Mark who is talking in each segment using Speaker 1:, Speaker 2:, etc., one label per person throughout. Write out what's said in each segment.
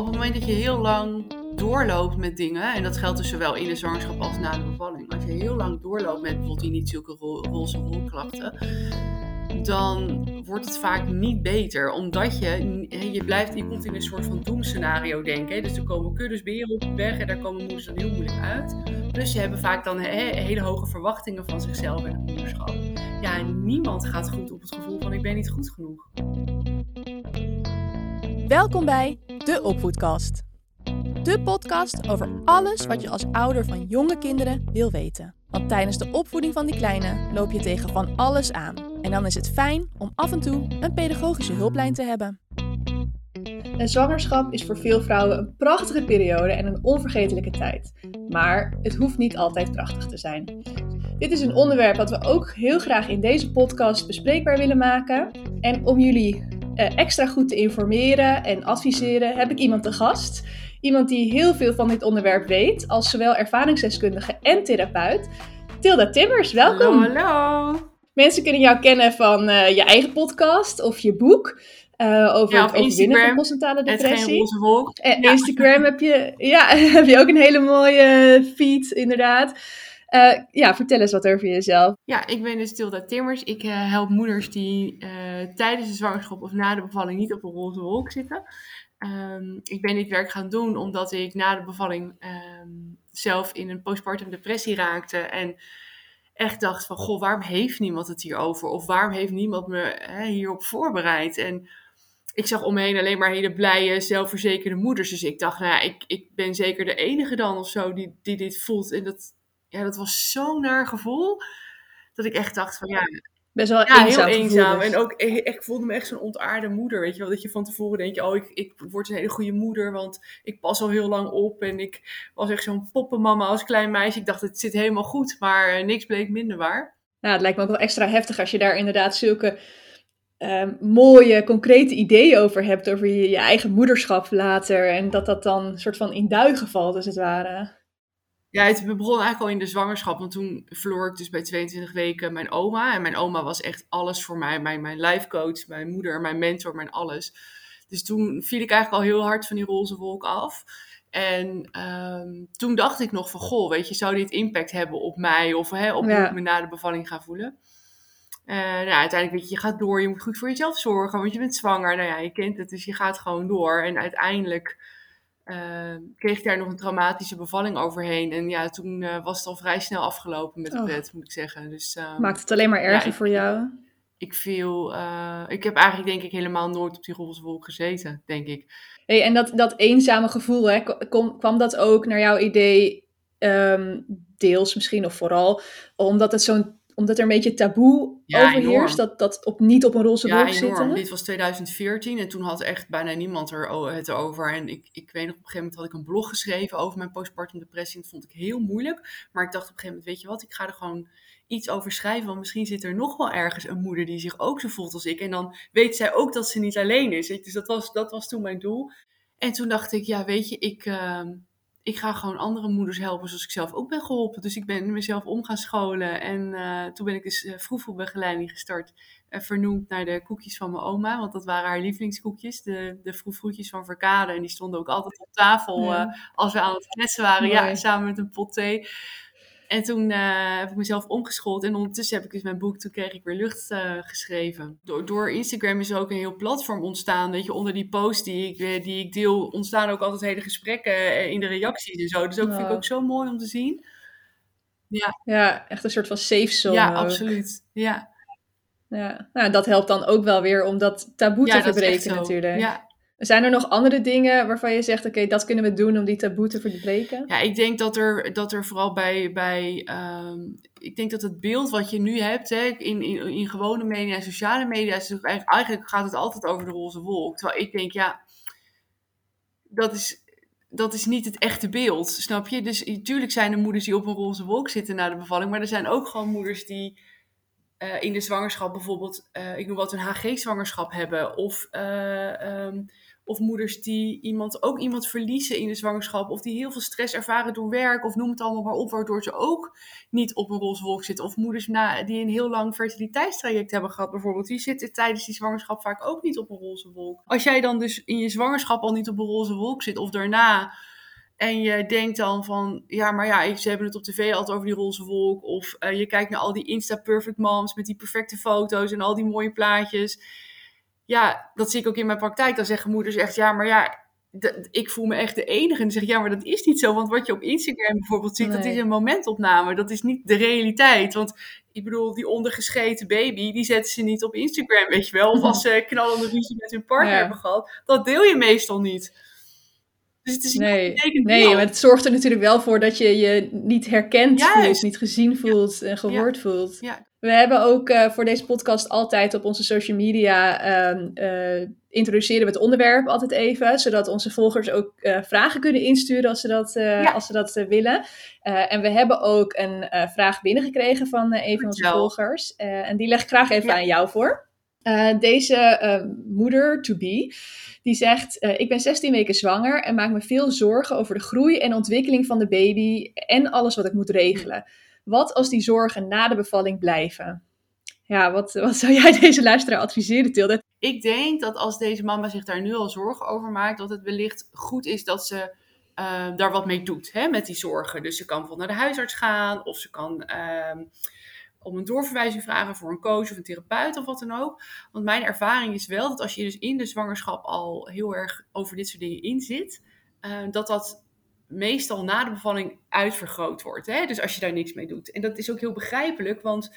Speaker 1: op het moment dat je heel lang doorloopt met dingen, en dat geldt dus zowel in de zwangerschap als na de bevalling, als je heel lang doorloopt met bijvoorbeeld die niet zulke ro roze wolklachten, dan wordt het vaak niet beter. Omdat je, je blijft, je komt in een soort van doemscenario denken. Dus er komen kuddes beren op de weg en daar komen moeders dan heel moeilijk uit. Plus je hebben vaak dan hele hoge verwachtingen van zichzelf en het moederschap. Ja, niemand gaat goed op het gevoel van ik ben niet goed genoeg.
Speaker 2: Welkom bij De Opvoedkast. De podcast over alles wat je als ouder van jonge kinderen wil weten. Want tijdens de opvoeding van die kleine loop je tegen van alles aan. En dan is het fijn om af en toe een pedagogische hulplijn te hebben.
Speaker 3: Een zwangerschap is voor veel vrouwen een prachtige periode en een onvergetelijke tijd. Maar het hoeft niet altijd prachtig te zijn. Dit is een onderwerp wat we ook heel graag in deze podcast bespreekbaar willen maken. En om jullie extra goed te informeren en adviseren heb ik iemand te gast. Iemand die heel veel van dit onderwerp weet, als zowel ervaringsdeskundige en therapeut. Tilda Timmers, welkom.
Speaker 1: Hallo.
Speaker 3: Mensen kunnen jou kennen van uh, je eigen podcast of je boek. Uh, over
Speaker 1: ja,
Speaker 3: het overwinnen van postnatale depressie.
Speaker 1: En
Speaker 3: ja. Instagram heb je, ja, heb je ook een hele mooie feed, inderdaad. Uh, ja, vertel eens wat over jezelf.
Speaker 1: Ja, ik ben dus Tilda Timmers. Ik uh, help moeders die uh, tijdens de zwangerschap of na de bevalling niet op een roze wolk zitten. Um, ik ben dit werk gaan doen omdat ik na de bevalling um, zelf in een postpartum depressie raakte. En echt dacht van, goh, waarom heeft niemand het hierover? Of waarom heeft niemand me hè, hierop voorbereid? En ik zag om me heen alleen maar hele blije, zelfverzekerde moeders. Dus ik dacht, nou ja, ik, ik ben zeker de enige dan of zo die, die dit voelt. En dat, ja, dat was zo'n naar gevoel. Dat ik echt dacht van, ja,
Speaker 3: Best wel
Speaker 1: ja,
Speaker 3: eenzaam.
Speaker 1: heel eenzaam.
Speaker 3: Dus.
Speaker 1: En ook, ik, voelde me echt zo'n ontaarde moeder. Weet je wel, dat je van tevoren denkt, oh, ik, ik word een hele goede moeder, want ik pas al heel lang op. En ik was echt zo'n poppenmama als klein meisje. Ik dacht, het zit helemaal goed, maar uh, niks bleek minder waar.
Speaker 3: Nou, het lijkt me ook wel extra heftig als je daar inderdaad zulke uh, mooie, concrete ideeën over hebt, over je, je eigen moederschap later. En dat dat dan een soort van in duigen valt, als het ware.
Speaker 1: Ja, het begon eigenlijk al in de zwangerschap. Want toen verloor ik dus bij 22 weken mijn oma. En mijn oma was echt alles voor mij. Mijn, mijn life coach, mijn moeder, mijn mentor, mijn alles. Dus toen viel ik eigenlijk al heel hard van die roze wolk af. En um, toen dacht ik nog van, goh, weet je, zou dit impact hebben op mij? Of hè, op ja. hoe ik me na de bevalling ga voelen? Uh, nou, uiteindelijk, weet je, je gaat door. Je moet goed voor jezelf zorgen, want je bent zwanger. Nou ja, je kent het, dus je gaat gewoon door. En uiteindelijk... Uh, kreeg ik daar nog een traumatische bevalling overheen. En ja, toen uh, was het al vrij snel afgelopen met de pret, oh. moet ik zeggen. Dus, uh,
Speaker 3: Maakt het alleen maar erger ja, ik, voor jou?
Speaker 1: Ik viel... eh, ik heb eigenlijk denk ik helemaal nooit op die roze wolk gezeten, denk ik.
Speaker 3: Hey, en dat, dat eenzame gevoel, hè, kom, kwam dat ook naar jouw idee, um, deels misschien of vooral, omdat het zo'n omdat er een beetje taboe ja, overheerst, dat, dat op, niet op een roze
Speaker 1: ja,
Speaker 3: wolk
Speaker 1: enorm.
Speaker 3: zitten.
Speaker 1: Dit was 2014 en toen had echt bijna niemand er het over. En ik, ik weet nog, op een gegeven moment had ik een blog geschreven over mijn postpartum depressie. Dat vond ik heel moeilijk. Maar ik dacht op een gegeven moment, weet je wat, ik ga er gewoon iets over schrijven. Want misschien zit er nog wel ergens een moeder die zich ook zo voelt als ik. En dan weet zij ook dat ze niet alleen is. Dus dat was, dat was toen mijn doel. En toen dacht ik, ja weet je, ik... Uh, ik ga gewoon andere moeders helpen zoals ik zelf ook ben geholpen. Dus ik ben mezelf om gaan scholen. En uh, toen ben ik dus uh, vroegvoelbegeleiding gestart. Uh, vernoemd naar de koekjes van mijn oma. Want dat waren haar lievelingskoekjes. De, de van Verkade. En die stonden ook altijd op tafel ja. als we aan het kletsen waren. Mooi. Ja, samen met een pot thee. En toen uh, heb ik mezelf omgeschoold. En ondertussen heb ik dus mijn boek, toen kreeg ik weer lucht uh, geschreven. Door, door, Instagram is er ook een heel platform ontstaan. Weet je, onder die post die ik, die ik deel, ontstaan ook altijd hele gesprekken in de reacties en zo. Dus ook wow. vind ik ook zo mooi om te zien.
Speaker 3: Ja, ja echt een soort van safe zone.
Speaker 1: Ja,
Speaker 3: ook.
Speaker 1: absoluut. Ja.
Speaker 3: Ja, nou, dat helpt dan ook wel weer om dat taboe
Speaker 1: ja,
Speaker 3: te verbreken natuurlijk.
Speaker 1: Ja,
Speaker 3: zijn er nog andere dingen waarvan je zegt, oké, dat kunnen we doen om die taboe te verbreken?
Speaker 1: Ja, ik denk dat er, dat er vooral bij, bij um, ik denk dat het beeld wat je nu hebt, hè, in, in, in gewone media en sociale media, is eigenlijk, eigenlijk gaat het altijd over de roze wolk. Terwijl ik denk, ja, dat is, dat is niet het echte beeld, snap je? Dus natuurlijk zijn er moeders die op een roze wolk zitten na de bevalling, maar er zijn ook gewoon moeders die uh, in de zwangerschap bijvoorbeeld, uh, ik noem wat, een HG-zwangerschap hebben, of... Uh, um, of moeders die iemand, ook iemand verliezen in de zwangerschap. Of die heel veel stress ervaren door werk. Of noem het allemaal maar op, waardoor ze ook niet op een roze wolk zitten. Of moeders na, die een heel lang fertiliteitstraject hebben gehad bijvoorbeeld. Die zitten tijdens die zwangerschap vaak ook niet op een roze wolk. Als jij dan dus in je zwangerschap al niet op een roze wolk zit. Of daarna en je denkt dan van, ja, maar ja, ze hebben het op tv altijd over die roze wolk. Of uh, je kijkt naar al die Insta-perfect moms met die perfecte foto's en al die mooie plaatjes. Ja, dat zie ik ook in mijn praktijk. Dan zeggen moeders echt, ja, maar ja, ik voel me echt de enige. En dan zeg ik, ja, maar dat is niet zo. Want wat je op Instagram bijvoorbeeld ziet, dat is een momentopname. Dat is niet de realiteit. Want ik bedoel, die ondergescheten baby, die zetten ze niet op Instagram, weet je wel. Of als ze knallende ruzie met hun partner hebben gehad. Dat deel je meestal niet.
Speaker 3: Dus het is nee, nee maar het zorgt er natuurlijk wel voor dat je je niet herkend voelt, niet gezien voelt en gehoord voelt. Ja. We hebben ook uh, voor deze podcast altijd op onze social media uh, introduceren we het onderwerp altijd even, zodat onze volgers ook uh, vragen kunnen insturen als ze dat, als ze dat willen. en we hebben ook een vraag binnengekregen van een van onze volgers. en die leg ik graag even aan jou voor. deze moeder to be die zegt: Ik ben 16 weken zwanger en maak me veel zorgen over de groei en ontwikkeling van de baby en alles wat ik moet regelen. Wat als die zorgen na de bevalling blijven? Ja, wat, wat zou jij deze luisteraar adviseren, Tilde?
Speaker 1: Ik denk dat als deze mama zich daar nu al zorgen over maakt, dat het wellicht goed is dat ze uh, daar wat mee doet hè, met die zorgen. Dus ze kan bijvoorbeeld naar de huisarts gaan of ze kan. Uh, om een doorverwijzing vragen voor een coach of een therapeut of wat dan ook. Want mijn ervaring is wel dat als je dus in de zwangerschap al heel erg over dit soort dingen inzit, uh, dat dat meestal na de bevalling uitvergroot wordt. Hè? Dus als je daar niks mee doet. En dat is ook heel begrijpelijk, want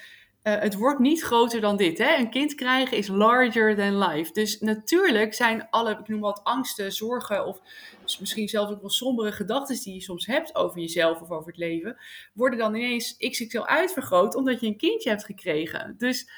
Speaker 1: uh, het wordt niet groter dan dit. Hè? Een kind krijgen is larger than life. Dus natuurlijk zijn alle, ik noem wat, angsten, zorgen of misschien zelfs ook wel sombere gedachten die je soms hebt over jezelf of over het leven, worden dan ineens XXL uitvergroot omdat je een kindje hebt gekregen. Dus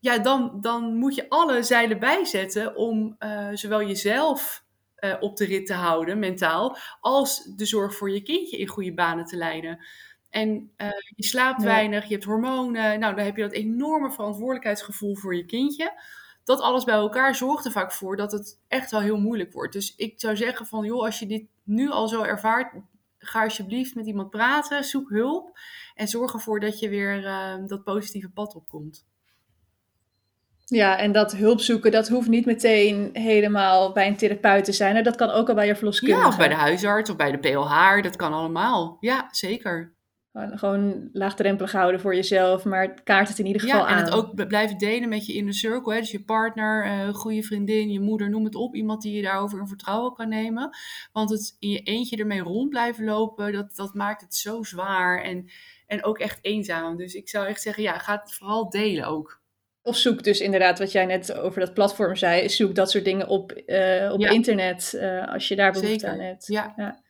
Speaker 1: ja, dan, dan moet je alle zeilen bijzetten om uh, zowel jezelf uh, op de rit te houden, mentaal, als de zorg voor je kindje in goede banen te leiden. En uh, je slaapt weinig, je hebt hormonen. Nou, dan heb je dat enorme verantwoordelijkheidsgevoel voor je kindje. Dat alles bij elkaar zorgt er vaak voor dat het echt wel heel moeilijk wordt. Dus ik zou zeggen van, joh, als je dit nu al zo ervaart, ga alsjeblieft met iemand praten, zoek hulp. En zorg ervoor dat je weer uh, dat positieve pad opkomt.
Speaker 3: Ja, en dat hulp zoeken, dat hoeft niet meteen helemaal bij een therapeut te zijn. Dat kan ook al bij je verloskundige.
Speaker 1: Ja, of bij de huisarts of bij de PLH. Dat kan allemaal. Ja, zeker.
Speaker 3: Gewoon laagdrempelig houden voor jezelf, maar kaart het in ieder geval
Speaker 1: ja,
Speaker 3: aan.
Speaker 1: en het ook blijven delen met je inner circle. Hè? Dus je partner, uh, goede vriendin, je moeder, noem het op. Iemand die je daarover in vertrouwen kan nemen. Want het in je eentje ermee rond blijven lopen, dat, dat maakt het zo zwaar en, en ook echt eenzaam. Dus ik zou echt zeggen, ja, ga het vooral delen ook.
Speaker 3: Of zoek dus inderdaad, wat jij net over dat platform zei, zoek dat soort dingen op, uh, op internet uh, als je daar behoefte Zeker. aan hebt.
Speaker 1: Ja. ja.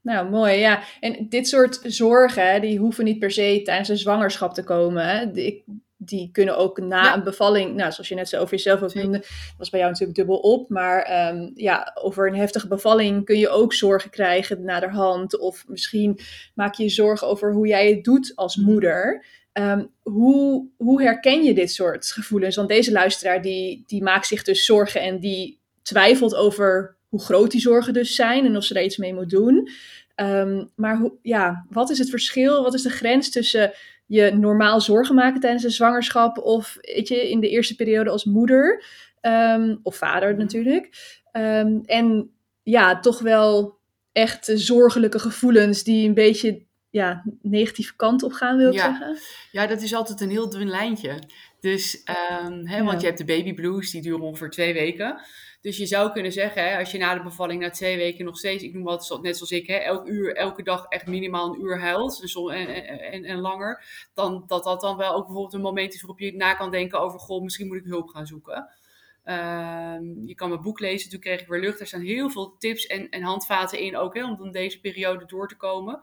Speaker 3: Nou, mooi, ja. En dit soort zorgen, die hoeven niet per se tijdens een zwangerschap te komen. Die, die kunnen ook na een bevalling, nou, zoals je net zo over jezelf ook noemde, was bij jou natuurlijk dubbel op. Maar um, ja, over een heftige bevalling kun je ook zorgen krijgen naderhand. Of misschien maak je je zorgen over hoe jij het doet als mhm. moeder. Um, hoe, hoe herken je dit soort gevoelens? Want deze luisteraar die, die maakt zich dus zorgen en die twijfelt over hoe groot die zorgen dus zijn en of ze daar iets mee moet doen. Um, maar hoe, ja, wat is het verschil? Wat is de grens tussen je normaal zorgen maken tijdens de zwangerschap of weet je, in de eerste periode als moeder um, of vader natuurlijk? En ja, toch wel echt zorgelijke gevoelens die een beetje ja, negatieve kant op gaan, wil ik zeggen.
Speaker 1: Ja, dat is altijd een heel dun lijntje. Dus, um, hè, ja. want je hebt de baby blues, die duren ongeveer twee weken. Dus je zou kunnen zeggen, hè, als je na de bevalling na twee weken nog steeds, ik noem wat, net zoals ik, hè, elk uur, elke dag echt minimaal een uur huilt dus, en, en, en, langer, dan dat dat dan wel ook bijvoorbeeld een moment is waarop je na kan denken over, goh, misschien moet ik hulp gaan zoeken. Uh, je kan mijn boek lezen, toen kreeg ik weer lucht. Er staan heel veel tips en, en handvaten in ook, hè, om deze periode door te komen.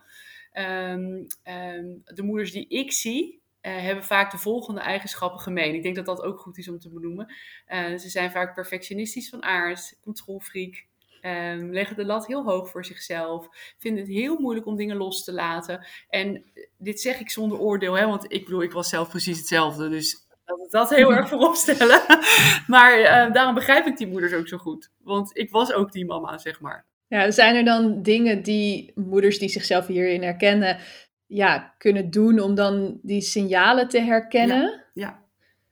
Speaker 1: Um, um, de moeders die ik zie, uh, hebben vaak de volgende eigenschappen gemeen. Ik denk dat dat ook goed is om te benoemen. Uh, ze zijn vaak perfectionistisch van aard, controlfreak, um, leggen de lat heel hoog voor zichzelf, vinden het heel moeilijk om dingen los te laten. En dit zeg ik zonder oordeel, hè, want ik bedoel, ik was zelf precies hetzelfde. Dus Laten we dat heel erg voorop stellen. maar daarom begrijp ik die moeders ook zo goed. Want ik was ook die mama, zeg maar.
Speaker 3: Ja, zijn er dan dingen die moeders die zichzelf hierin herkennen, ja, kunnen doen om dan die signalen te herkennen?
Speaker 1: Ja,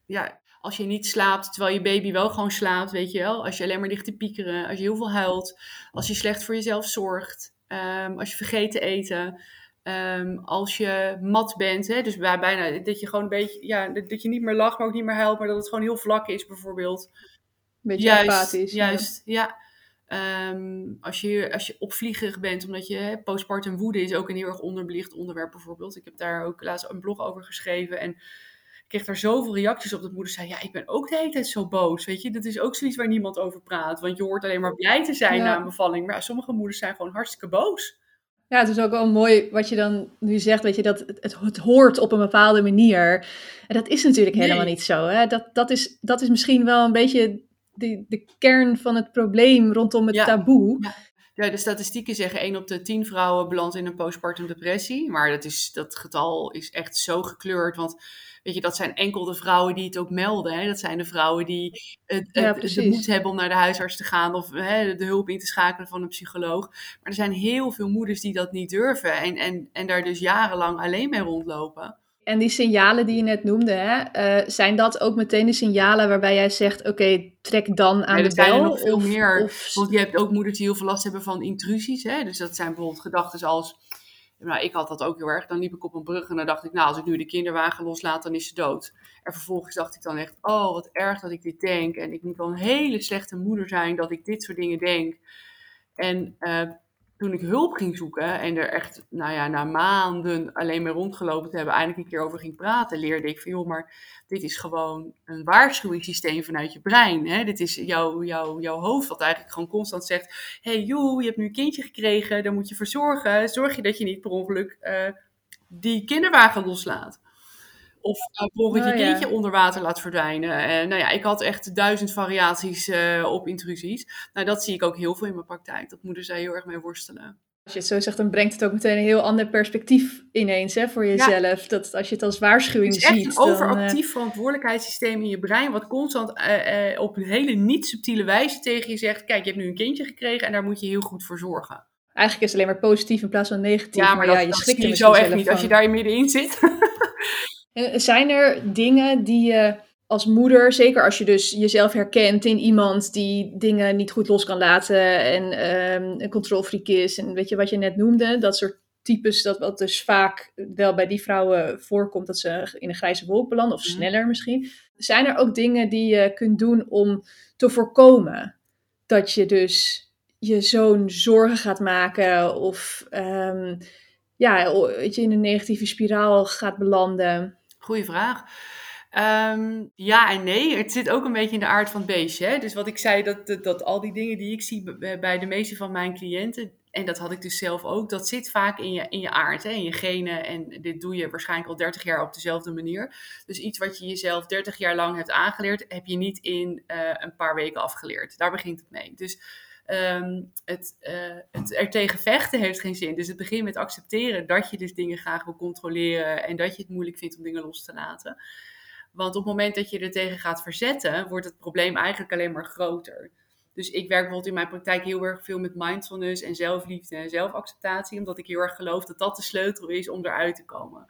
Speaker 1: ja. ja. Als je niet slaapt terwijl je baby wel gewoon slaapt, weet je wel. Als je alleen maar ligt te piekeren, als je heel veel huilt, als je slecht voor jezelf zorgt, um, als je vergeet te eten. Um, als je mat bent, hè, dus bij, bijna dat je gewoon een beetje, ja, dat je niet meer lacht, maar ook niet meer huilt, maar dat het gewoon heel vlak is, bijvoorbeeld.
Speaker 3: Beetje juist, apathisch.
Speaker 1: Juist, ja. ja. Um, als, je, als je opvliegerig bent, omdat je hè, postpartum woede is ook een heel erg onderbelicht onderwerp, bijvoorbeeld. Ik heb daar ook laatst een blog over geschreven en ik kreeg daar zoveel reacties op dat moeder zei: Ja, ik ben ook de hele tijd zo boos. Weet je, dat is ook zoiets waar niemand over praat. Want je hoort alleen maar blij te zijn na een bevalling. Maar ja, sommige moeders zijn gewoon hartstikke boos.
Speaker 3: Ja, het is ook wel mooi wat je dan nu zegt, weet je, dat het, het, hoort op een bepaalde manier. En dat is natuurlijk helemaal niet zo. Hè? Dat, dat, is, dat is misschien wel een beetje de, de kern van het probleem rondom het taboe.
Speaker 1: Ja. Ja, de statistieken zeggen 1 op de 10 vrouwen belandt in een postpartum depressie. Maar dat, is, dat getal is echt zo gekleurd. Want weet je, dat zijn enkel de vrouwen die het ook melden. Hè? Dat zijn de vrouwen die het, de moed hebben om naar de huisarts te gaan of hè, de hulp in te schakelen van een psycholoog. Maar er zijn heel veel moeders die dat niet durven en, en, en daar dus jarenlang alleen mee rondlopen.
Speaker 3: En die signalen die je net noemde, hè, uh, zijn dat ook meteen de signalen waarbij jij zegt: oké, trek dan aan de bel? Er
Speaker 1: zijn nog veel meer. Of... Want je hebt ook moeders die heel veel last hebben van intrusies. Hè? Dus dat zijn bijvoorbeeld gedachten als nou, ik had dat ook heel erg. Dan liep ik op een brug en dan dacht ik, nou, als ik nu de kinderwagen loslaat, dan is ze dood. En vervolgens dacht ik dan echt, oh, wat erg dat ik dit denk. En ik moet wel een hele slechte moeder zijn dat ik dit soort dingen denk. En uh, toen ik hulp ging zoeken en er echt, nou ja, na maanden alleen maar rondgelopen te hebben, eindelijk een keer over ging praten, leerde ik van, joh, maar dit is gewoon een waarschuwingssysteem vanuit je brein. Hè? Dit is jouw, jouw, jouw hoofd wat eigenlijk gewoon constant zegt, hey joh, je hebt nu een kindje gekregen, daar moet je voor zorgen. Zorg je dat je niet per ongeluk uh, die kinderwagen loslaat. Of uh, je oh, kindje onder water laat verdwijnen. Uh, nou ja, ik had echt duizend variaties uh, op intrusies. Nou, dat zie ik ook heel veel in mijn praktijk. Dat moeders daar heel erg mee worstelen.
Speaker 3: Als je het zo zegt, dan brengt het ook meteen een heel ander perspectief ineens hè, voor jezelf. Dat als je het als waarschuwing ziet. Het is
Speaker 1: echt een overactief verantwoordelijkheidssysteem in je brein, wat constant op een hele niet subtiele wijze tegen je zegt: Kijk, je hebt nu een kindje gekregen en daar moet je heel goed voor zorgen.
Speaker 3: Eigenlijk is het alleen maar positief in plaats van negatief.
Speaker 1: Ja, maar, ja, je schrikt je zo echt niet als je daar middenin zit.
Speaker 3: Zijn er dingen die je als moeder, zeker als je dus jezelf herkent in iemand die dingen niet goed los kan laten en um, een controlfreak is en weet je wat je net noemde, dat soort types dat wat dus vaak wel bij die vrouwen voorkomt dat ze in een grijze wolk belanden of mhm. sneller misschien. Zijn er ook dingen die je kunt doen om te voorkomen dat je dus je zo'n zorgen gaat maken of um, ja, je in een negatieve spiraal gaat belanden?
Speaker 1: Goeie vraag. Ehm, ja en nee. Het zit ook een beetje in de aard van het beestje. Hè? Dus wat ik zei, dat, dat, al die dingen die ik zie bij de meeste van mijn cliënten, en dat had ik dus zelf ook, dat zit vaak in je, in je aard, hè? in je genen. En dit doe je waarschijnlijk al 30 jaar op dezelfde manier. Dus iets wat je jezelf 30 jaar lang hebt aangeleerd, heb je niet in uh, een paar weken afgeleerd. Daar begint het mee. Dus um, het, uh, het er tegen vechten heeft geen zin. Dus het begint met accepteren dat je dus dingen graag wil controleren en dat je het moeilijk vindt om dingen los te laten. Want op het moment dat je er tegen gaat verzetten, wordt het probleem eigenlijk alleen maar groter. Dus ik werk bijvoorbeeld in mijn praktijk heel erg veel met mindfulness en zelfliefde en zelfacceptatie, omdat ik heel erg geloof dat dat de sleutel is om eruit te komen.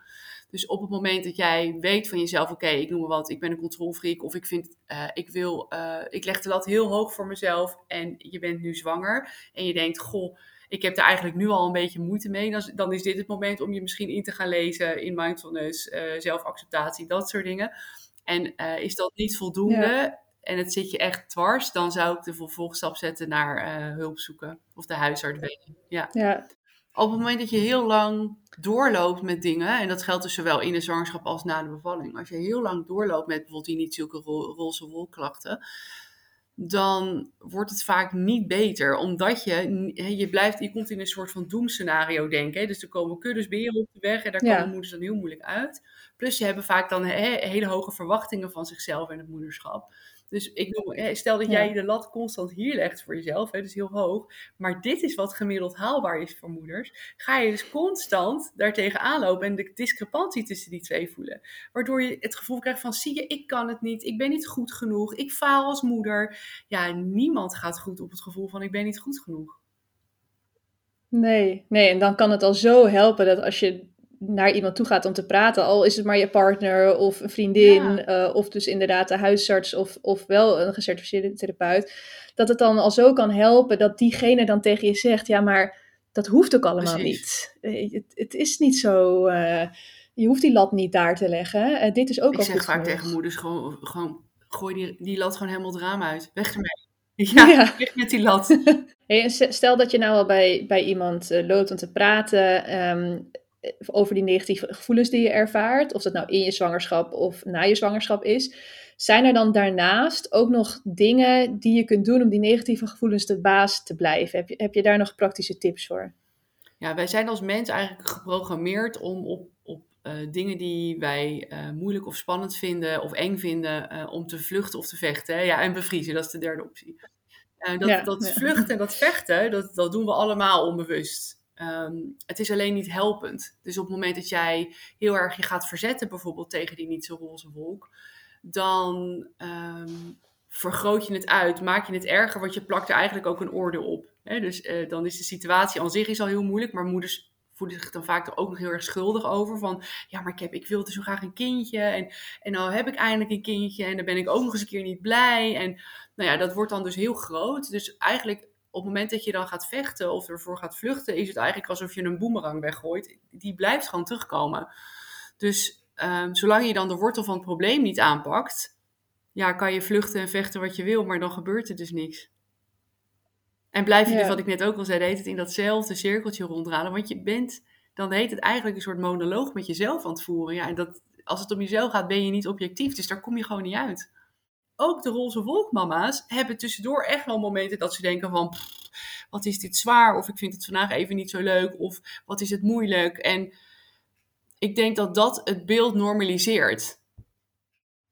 Speaker 1: Dus op het moment dat jij weet van jezelf, oké, ik noem maar wat, ik ben een controlfreak of ik vind, uh, ik wil, uh, ik leg de lat heel hoog voor mezelf en je bent nu zwanger en je denkt, goh, ik heb er eigenlijk nu al een beetje moeite mee, dan, is dit het moment om je misschien in te gaan lezen in mindfulness, uh, zelfacceptatie, dat soort dingen. En is dat niet voldoende? En het zit je echt dwars, dan zou ik de vervolgstap zetten naar hulp zoeken. Of de huisarts bellen. Ja. ja op het moment dat je heel lang doorloopt met dingen, en dat geldt dus zowel in de zwangerschap als na de bevalling, als je heel lang doorloopt met bijvoorbeeld die niet zulke ro roze wolklachten, dan wordt het vaak niet beter, omdat je, je blijft, je komt in een soort van doemscenario denken. Dus er komen kuddes beren op de weg en daar komen moeders dan heel moeilijk uit. Plus je hebben vaak dan hele hoge verwachtingen van zichzelf en het moederschap. Dus ik noem, stel dat jij de lat constant hier legt voor jezelf, hè, dus heel hoog, maar dit is wat gemiddeld haalbaar is voor moeders, ga je dus constant daartegen aanlopen en de discrepantie tussen die twee voelen. Waardoor je het gevoel krijgt van, zie je, ik kan het niet, ik ben niet goed genoeg, ik faal als moeder. Ja, niemand gaat goed op het gevoel van, ik ben niet goed genoeg.
Speaker 3: Nee, nee, en dan kan het al zo helpen dat als je naar iemand toe gaat om te praten, al is het maar je partner of een vriendin, eh, of dus inderdaad de huisarts of, of wel een gecertificeerde therapeut, dat het dan al zo kan helpen dat diegene dan tegen je zegt, ja, maar dat hoeft ook allemaal niet. Eh, het, het, is niet zo, uh, je hoeft die lat niet daar te leggen. dit is ook
Speaker 1: Ik
Speaker 3: al
Speaker 1: zeg vaak
Speaker 3: genoeg.
Speaker 1: tegen moeders, gewoon, gewoon gooi die, die lat gewoon helemaal het raam uit. Weg ermee. Ja,
Speaker 3: Ja.
Speaker 1: weg met die lat.
Speaker 3: Hey, stel dat je nou al bij, bij iemand eh, loopt om te praten ehm, eh, over die negatieve gevoelens die je ervaart, of dat nou in je zwangerschap of na je zwangerschap is. Zijn er dan daarnaast ook nog dingen die je kunt doen om die negatieve gevoelens de baas te blijven? Heb je, heb je daar nog praktische tips voor?
Speaker 1: Ja, wij zijn als mens eigenlijk geprogrammeerd om op, op eh, dingen die wij eh, moeilijk of spannend vinden of eng vinden, eh, om te vluchten of te vechten. Hè? Ja, en bevriezen, dat is de derde optie. Dat
Speaker 3: Ja,
Speaker 1: dat
Speaker 3: ja.
Speaker 1: vluchten en dat vechten, dat, dat doen we allemaal onbewust. Ehm, het is alleen niet helpend. Dus op het moment dat jij heel erg je gaat verzetten, bijvoorbeeld tegen die niet zo roze wolk, dan ehm, vergroot je het uit, maak je het erger, want je plakt er eigenlijk ook een oordeel op. Dus eh, dan is de situatie aan zich is al heel moeilijk, maar moeders voelen zich dan vaak er ook nog heel erg schuldig over. Van ja, maar ik, heb, ik wilde zo graag een kindje en, en nou heb ik eindelijk een kindje en dan ben ik ook nog eens een keer niet blij. En nou ja, dat wordt dan dus heel groot. Dus eigenlijk op het moment dat je dan gaat vechten of ervoor gaat vluchten, is het eigenlijk alsof je een boemerang weggooit. Die blijft gewoon terugkomen. Dus ehm, zolang je dan de wortel van het probleem niet aanpakt, ja, kan je vluchten en vechten wat je wil, maar dan gebeurt er dus niks. En blijf je
Speaker 3: Ja.
Speaker 1: dus, wat ik net ook al zei, de hele tijd in datzelfde cirkeltje ronddralen. Want je bent, dan heet het eigenlijk een soort monoloog met jezelf aan het voeren. Ja, en dat, als het om jezelf gaat, ben je niet objectief. Dus daar kom je gewoon niet uit. Ook de roze wolkmama's hebben tussendoor echt wel momenten dat ze denken van... "Pff, wat is dit zwaar? Of ik vind het vandaag even niet zo leuk. Of wat is het moeilijk? En ik denk dat dat het beeld normaliseert.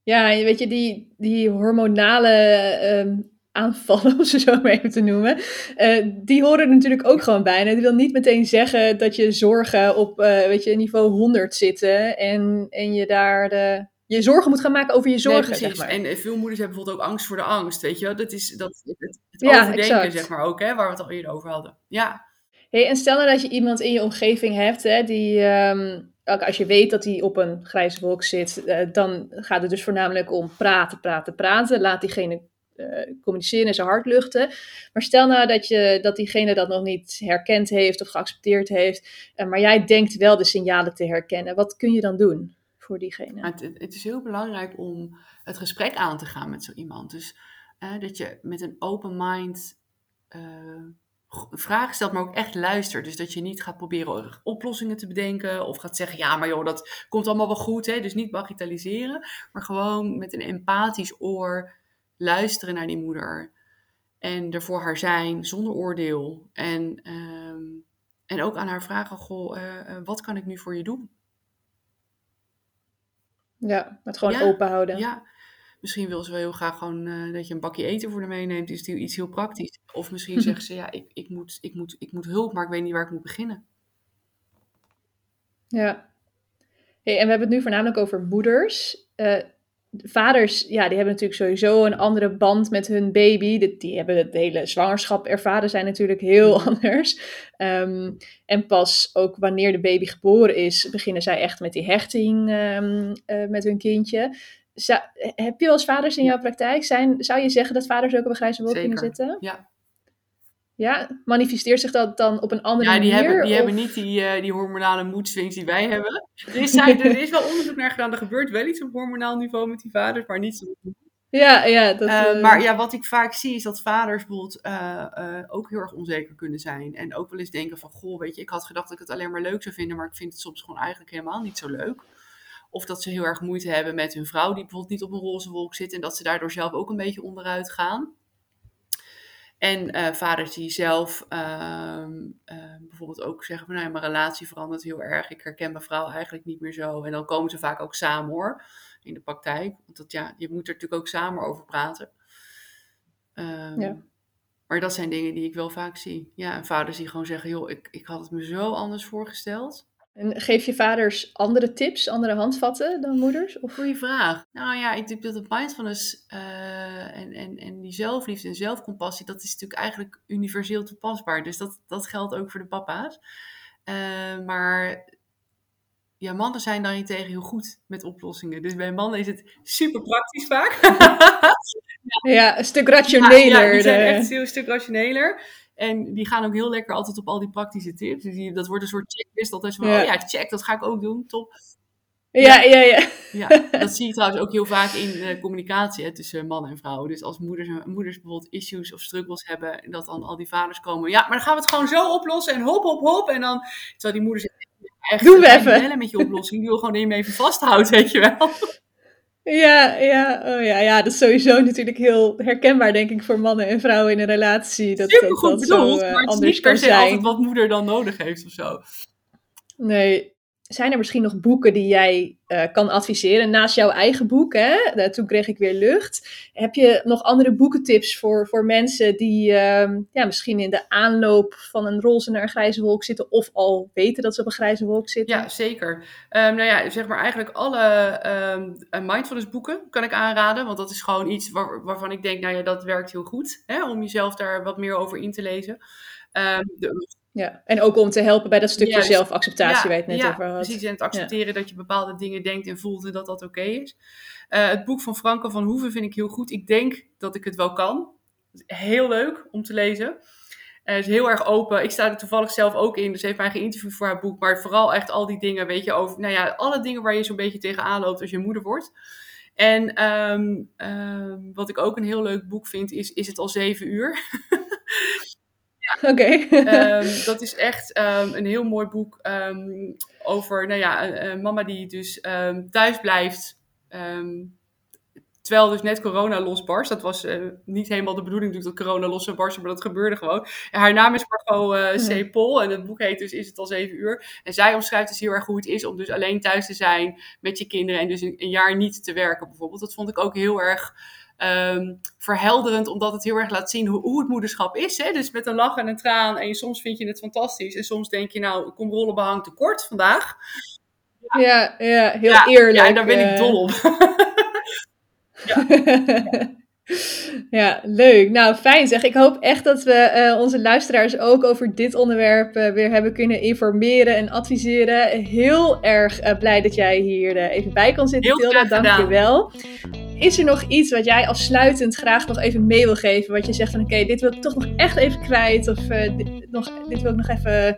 Speaker 3: Ja, weet je, die, die hormonale ehm, aanvallen, om ze zo maar even te noemen, eh, die horen natuurlijk ook gewoon bij. En dat wil niet meteen zeggen dat je zorgen op eh, weet je, niveau 100 zitten en, en je daar de, je zorgen moet gaan maken over je zorgen,
Speaker 1: Nee, precies.
Speaker 3: zeg maar.
Speaker 1: En veel moeders hebben bijvoorbeeld ook angst voor de angst, weet je wel. Dat is dat, het, het
Speaker 3: Ja,
Speaker 1: overdenken,
Speaker 3: exact.
Speaker 1: zeg maar ook, hè, waar we het al eerder over hadden. Ja,
Speaker 3: Hey, en stel nou dat je iemand in je omgeving hebt, hè, die, ook als je weet dat hij op een grijze wolk zit, eh, dan gaat het dus voornamelijk om praten, praten, praten. Laat diegene eh, communiceren en zijn hart luchten. Maar stel nou dat, je, dat diegene dat nog niet herkend heeft of geaccepteerd heeft, eh, maar jij denkt wel de signalen te herkennen. Wat kun je dan doen voor diegene?
Speaker 1: het, het- is heel belangrijk om het gesprek aan te gaan met zo iemand. Dus dat je met een open mind g- vragen stelt, maar ook echt luistert. Dus dat je niet gaat proberen oplossingen te bedenken of gaat zeggen, ja, maar joh, dat komt allemaal wel goed. Hè? Dus niet bagatelliseren, maar gewoon met een empathisch oor luisteren naar die moeder. En er voor haar zijn, zonder oordeel. En, ehm, en ook aan haar vragen, goh, eh, eh, wat kan ik nu voor je doen?
Speaker 3: Ja, het gewoon
Speaker 1: Ja,
Speaker 3: open houden.
Speaker 1: Ja, misschien wil ze wel heel graag gewoon eh, dat je een bakje eten voor haar meeneemt. Is het iets heel praktisch. Of misschien zegt ze, ja, ik, ik, moet, ik, moet, ik moet hulp, maar ik weet niet waar ik moet beginnen.
Speaker 3: Ja. Hey, en we hebben het nu voornamelijk over moeders. Eh, vaders, ja, die hebben natuurlijk sowieso een andere band met hun baby. Die, die hebben het hele zwangerschap ervaren, zijn natuurlijk heel anders. Ehm, en pas ook wanneer de baby geboren is, beginnen zij echt met die hechting ehm, eh, met hun kindje. Zou- heb je eens vaders in jouw praktijk? Zijn, zou je zeggen dat vaders ook op een grijze wolk kunnen zitten?
Speaker 1: Ja,
Speaker 3: Ja? Manifesteert zich dat dan op een andere
Speaker 1: ja die,
Speaker 3: manier?
Speaker 1: hebben, die
Speaker 3: of-
Speaker 1: hebben niet die, eh, die hormonale moedswings die wij hebben. Er is, zijn- er is wel onderzoek naar gedaan. Er gebeurt wel iets op hormonaal niveau met die vaders, maar niet zo
Speaker 3: Ja, ja. Dat,
Speaker 1: Eh,
Speaker 3: eh,
Speaker 1: maar ja, wat ik vaak zie is dat vaders bijvoorbeeld ook heel erg onzeker kunnen zijn. En ook wel eens denken van, goh, weet je, ik had gedacht dat ik het alleen maar leuk zou vinden, maar ik vind het soms gewoon eigenlijk helemaal niet zo leuk. Of dat ze heel erg moeite hebben met hun vrouw die bijvoorbeeld niet op een roze wolk zit en dat ze daardoor zelf ook een beetje onderuit gaan. En eh, vaders die zelf ehm, eh, bijvoorbeeld ook zeggen van, nou ja, mijn relatie verandert heel erg. Ik herken mijn vrouw eigenlijk niet meer zo. En dan komen ze vaak ook samen hoor. in de praktijk. Want dat, ja, je moet er natuurlijk ook samen over praten. Ehm,
Speaker 3: Ja.
Speaker 1: Maar dat zijn dingen die ik wel vaak zie. Ja, en vaders die gewoon zeggen, joh, ik, ik had het me zo anders voorgesteld.
Speaker 3: En geef je vaders andere tips, andere handvatten dan moeders? Of...
Speaker 1: Goeie vraag. Nou ja, ik denk dat het mindfulness eh, en, en, en die zelfliefde en zelfcompassie, dat is natuurlijk eigenlijk universeel toepasbaar. Dus dat, dat geldt ook voor de papa's. Eh, maar ja, mannen zijn daarentegen heel goed met oplossingen. Dus bij mannen is het super praktisch vaak.
Speaker 3: Ja, een stuk rationeler.
Speaker 1: Ja, ja, die zijn
Speaker 3: eh.
Speaker 1: echt een heel stuk rationeler. En die gaan ook heel lekker altijd op al die praktische tips. Dus die, dat wordt een soort checklist. Altijd van,
Speaker 3: Ja.
Speaker 1: oh ja, check, dat ga ik ook doen. Top.
Speaker 3: ja, ja, ja.
Speaker 1: Ja, dat zie je trouwens ook heel vaak in eh, communicatie hè, tussen man en vrouw. Dus als moeders, moeders bijvoorbeeld issues of struggles hebben, en dat dan al die vaders komen. Ja, maar dan gaan we het gewoon zo oplossen en hop, hop, hop. En dan, terwijl die moeders echt
Speaker 3: Doen we even.
Speaker 1: met je oplossing. Die wil gewoon dat je hem even vasthoudt, weet je wel.
Speaker 3: Ja, ja, oh ja, ja, dat is sowieso natuurlijk heel herkenbaar, denk ik, voor mannen en vrouwen in een relatie. Dat
Speaker 1: Super
Speaker 3: dat,
Speaker 1: goed
Speaker 3: dat zo
Speaker 1: bedoeld,
Speaker 3: eh,
Speaker 1: maar het is niet per
Speaker 3: kan
Speaker 1: se
Speaker 3: zijn.
Speaker 1: altijd wat moeder dan nodig heeft of zo.
Speaker 3: Nee. Zijn er misschien nog boeken die jij eh, kan adviseren naast jouw eigen boek? Hè? Toen kreeg ik weer lucht. Heb je nog andere boekentips voor, voor mensen die ehm, ja, misschien in de aanloop van een roze naar een grijze wolk zitten of al weten dat ze op een grijze wolk zitten?
Speaker 1: Ja, zeker. Ehm, nou ja, zeg maar eigenlijk alle ehm, eh, mindfulness boeken kan ik aanraden. Want dat is gewoon iets waar- waarvan ik denk, nou ja, dat werkt heel goed. Hè, om jezelf daar wat meer over in te lezen. Ehm, de,
Speaker 3: Ja, En ook om te helpen bij dat stukje
Speaker 1: Juist.
Speaker 3: zelfacceptatie waar je het net
Speaker 1: ja,
Speaker 3: over had.
Speaker 1: precies. En het accepteren dat je bepaalde dingen denkt en voelt en dat dat oké is. Eh, het boek van Franke van Hoeven vind ik heel goed. Ik denk dat ik het wel kan. Heel leuk om te lezen. Het is heel erg open. Ik sta er toevallig zelf ook in. Dus heeft mij geïnterviewd voor haar boek. Maar vooral echt al die dingen, weet je, over... Nou ja, alle dingen waar je zo'n beetje tegenaan loopt als je moeder wordt. En ehm, ehm, wat ik ook een heel leuk boek vind, is Is het al zeven uur?
Speaker 3: Oké.
Speaker 1: Ehm, dat is echt ehm, een heel mooi boek ehm, over nou ja, een, een mama die dus thuis blijft. terwijl dus net corona losbarst. Dat was eh, niet helemaal de bedoeling natuurlijk dat corona los zou barsten, maar dat gebeurde gewoon. En haar naam is Margot
Speaker 3: Ja.
Speaker 1: C. Pol en het boek heet dus Is het al zeven uur? En zij omschrijft dus heel erg hoe het is om dus alleen thuis te zijn met je kinderen en dus een, een jaar niet te werken bijvoorbeeld. Dat vond ik ook heel erg ehm, verhelderend, omdat het heel erg laat zien hoe, hoe het moederschap is. Hè? Dus met een lach en een traan. En je, soms vind je het fantastisch. En soms denk je, nou, ik kom rollenbehang tekort vandaag.
Speaker 3: ja, ja, heel
Speaker 1: ja,
Speaker 3: eerlijk.
Speaker 1: Ja, en daar ben ik
Speaker 3: eh.
Speaker 1: dol op.
Speaker 3: ja, leuk. Nou, fijn zeg. Ik hoop echt dat we eh, onze luisteraars ook over dit onderwerp eh, weer hebben kunnen informeren en adviseren. Heel erg blij dat jij hier even bij kon zitten,
Speaker 1: Heel
Speaker 3: Tilda.
Speaker 1: graag
Speaker 3: Dank je wel. Is er nog iets wat jij afsluitend graag nog even mee wil geven? Wat je zegt van oké, dit wil ik toch nog echt even kwijt. Of eh, dit, nog, dit wil ik nog even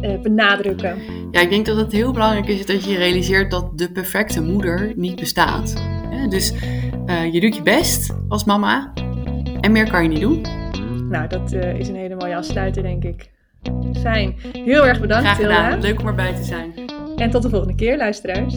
Speaker 3: eh, benadrukken.
Speaker 1: Ja, ik denk dat het heel belangrijk is dat je realiseert dat de perfecte moeder niet bestaat. Dus eh, je doet je best als mama. En meer kan je niet doen.
Speaker 3: Nou, dat is een hele mooie afsluiter, denk ik. Fijn. Heel erg bedankt,
Speaker 1: Graag gedaan. Leuk om erbij te zijn.
Speaker 3: En tot de volgende keer, luisteraars.